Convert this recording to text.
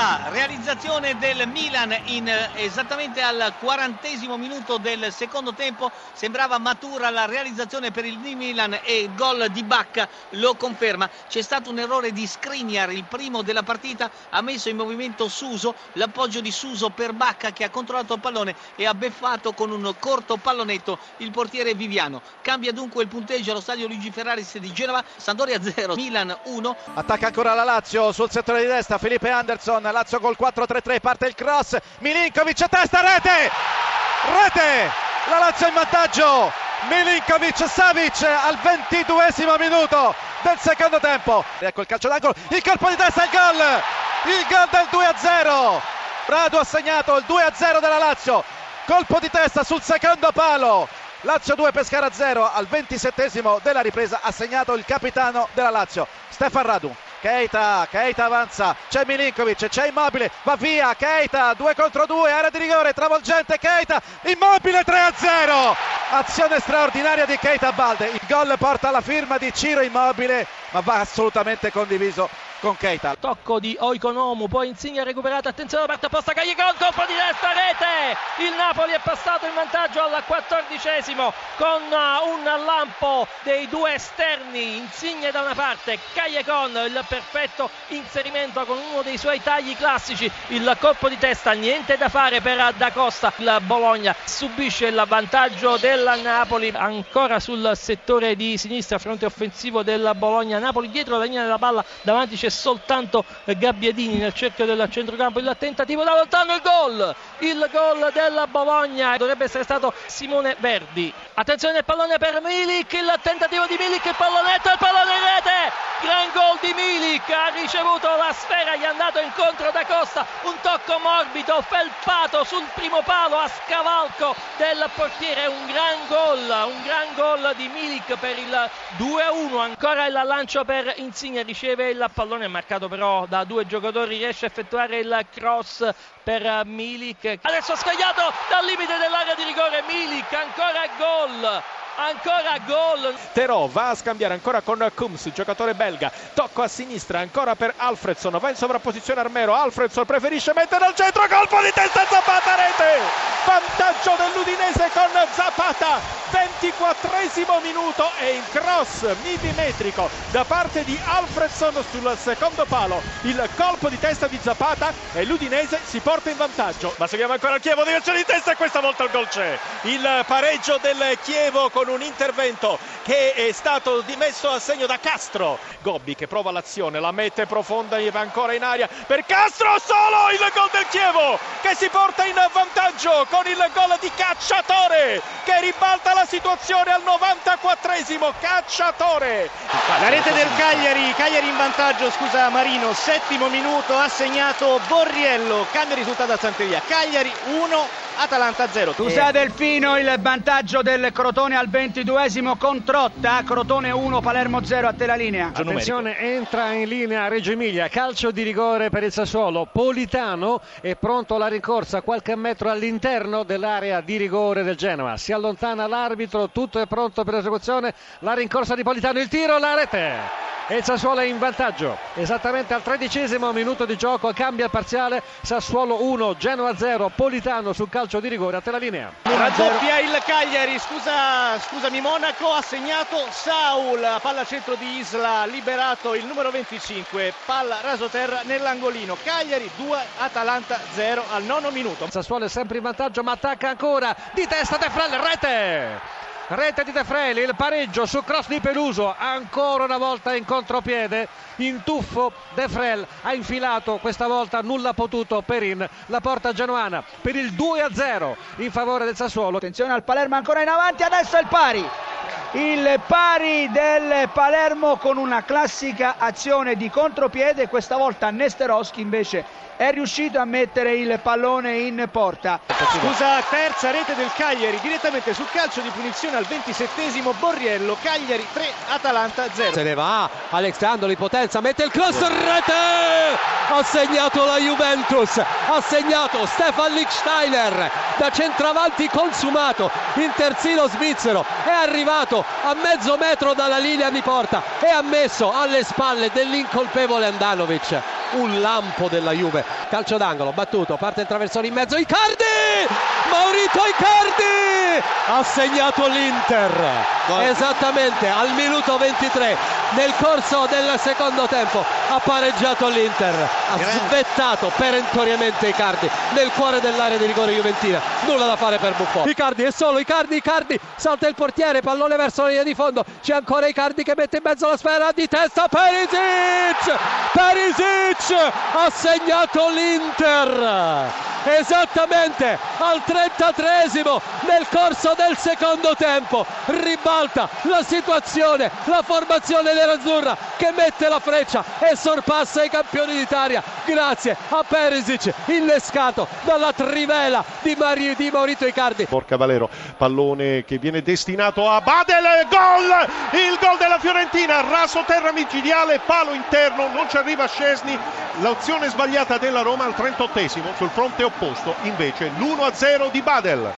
la realizzazione del Milan in, esattamente al quarantesimo minuto del secondo tempo. Sembrava matura la realizzazione per il Milan e il gol di Bacca lo conferma. C'è stato un errore di Skriniar, il primo della partita, ha messo in movimento Suso, l'appoggio di Suso per Bacca che ha controllato il pallone e ha beffato con un corto pallonetto il portiere Viviano. Cambia dunque il punteggio allo stadio Luigi Ferraris di Genova, Sandoria 0, Milan 1. Attacca ancora la Lazio sul settore di destra, Felipe Anderson, Lazio col 4-3-3, parte il cross, Milinkovic a testa, rete! Rete! La Lazio in vantaggio! Milinkovic Savic al 22 minuto del secondo tempo. Ecco il calcio d'angolo, il colpo di testa, il gol! Il gol del 2-0! Radu ha segnato il 2-0 della Lazio. Colpo di testa sul secondo palo. Lazio 2 Pescara 0 al 27 della ripresa ha segnato il capitano della Lazio Stefan Radu Keita, Keita avanza, c'è Milinkovic, c'è Immobile, va via, Keita, 2 contro 2, area di rigore, travolgente Keita, Immobile 3-0, azione straordinaria di Keita Balde, il gol porta alla firma di Ciro Immobile, ma va assolutamente condiviso con Keita. Tocco di Oikonomu, poi Insigne recuperato, attenzione da parte opposta, Cagliacon, colpo di destra, rete! Il Napoli è passato in vantaggio al quattordicesimo con un lampo dei due esterni, Insigne da una parte, Cagliacon il perfetto inserimento con uno dei suoi tagli classici, il colpo di testa, niente da fare per Da Costa, il Bologna subisce il vantaggio del Napoli, ancora sul settore di sinistra, fronte offensivo del Bologna, Napoli dietro la linea della palla, davanti c'è soltanto Gabbiadini nel cerchio del centrocampo il tentativo da lontano il gol! Il gol della Bologna dovrebbe essere stato Simone Verdi. Attenzione il pallone per Milik il tentativo di Milik il pallonetto il pallone in rete! Gran gol di Milik ha ricevuto la sfera gli è andato incontro da Costa un tocco morbido felpato sul primo palo a scavalco del portiere un gran gol un gran gol di Milik per il 2-1 ancora il lancio per Insigne riceve il pallone pallone marcato però da due giocatori riesce a effettuare il cross per Milik. Adesso scagliato dal limite dell'area di rigore Milik ancora gol ancora gol. Terò va a scambiare ancora con Kums giocatore belga tocco a sinistra ancora per Alfredson va in sovrapposizione Armero Alfredson preferisce mettere al centro colpo di testa Zapata rete vantaggio dell'Udinese con Zapata. 24 minuto e il cross millimetrico da parte di Alfredson sul secondo palo. Il colpo di testa di Zapata e l'Udinese si porta in vantaggio. Ma seguiamo ancora il Chievo direzione di testa e questa volta il gol c'è. Il pareggio del Chievo con un intervento che è stato dimesso a segno da Castro. Gobbi che prova l'azione, la mette profonda e va ancora in aria. Per Castro, solo il gol del Chievo che si porta in vantaggio con il gol di Cacciatore che ribalta la situazione al 94esimo. Cacciatore. La rete del Cagliari, Cagliari in vantaggio, scusa Marino, settimo minuto ha segnato Borriello, cambia risultato a Santeria. Cagliari 1 Atalanta 0. Scusa Delfino, il vantaggio del Crotone al 22esimo con Trotta, Crotone 1, Palermo 0, a te la linea. Attenzione, entra in linea Reggio Emilia, calcio di rigore per il Sassuolo, Politano è pronto alla rincorsa qualche metro all'interno dell'area di rigore del Genova, si allontana l'arbitro, tutto è pronto per l'esecuzione, la rincorsa di Politano, il tiro, la rete e il Sassuolo è in vantaggio. Esattamente al tredicesimo minuto di gioco cambia il parziale. Sassuolo 1 Genoa 0 Politano sul calcio di rigore a te la linea raddoppia il Cagliari scusa, scusami Monaco ha segnato Saul palla centro di Isla liberato il numero 25 palla rasoterra nell'angolino. Cagliari 2 Atalanta 0 al nono minuto. Sassuolo è sempre in vantaggio ma attacca ancora di testa De Frel rete rete di De Freli, il pareggio su cross di Peluso, ancora una volta in contropiede, in tuffo De Frel ha infilato questa volta nulla potuto Perin, la porta genuana per il 2-0 in favore del Sassuolo. Attenzione al Palermo ancora in avanti, adesso il pari. Il pari del Palermo con una classica azione di contropiede, questa volta Nesteroschi invece è riuscito a mettere il pallone in porta. Scusa, terza rete del Cagliari direttamente sul calcio di punizione al 27esimo Borriello, Cagliari 3, Atalanta 0. Se ne va Alexandro potenza, mette il cross, rete! Ha segnato la Juventus, ha segnato Stefan Lichtsteiner da centravanti consumato, in terzino svizzero, è arrivato a mezzo metro dalla linea di porta e ha messo alle spalle dell'incolpevole Andanovic un lampo della Juve. Calcio d'angolo battuto parte il traversone in mezzo Icardi! Maurito Icardi! Ha segnato l'Inter. Esattamente al minuto 23 nel corso del secondo tempo ha pareggiato l'Inter ha svettato perentoriamente Icardi nel cuore dell'area di rigore juventina. Nulla da fare per Buffon. Icardi è solo Icardi Icardi salta il portiere pallone verso la linea di fondo. C'è ancora Icardi che mette in mezzo la sfera di testa Perisic! Perisic ha segnato l'Inter! Esattamente al 33esimo nel corso del secondo tempo ribalta la situazione la formazione nerazzurra che mette la freccia e sorpassa i campioni d'Italia grazie a Perisic innescato dalla trivela di, Mari, di Maurito Icardi Porca Valero, pallone che viene destinato a Badel, gol! Il gol della Fiorentina, raso terra micidiale, palo interno, non ci arriva Scesni, l'azione sbagliata della Roma al 38esimo, sul fronte opposto invece l'1-0 di Badel.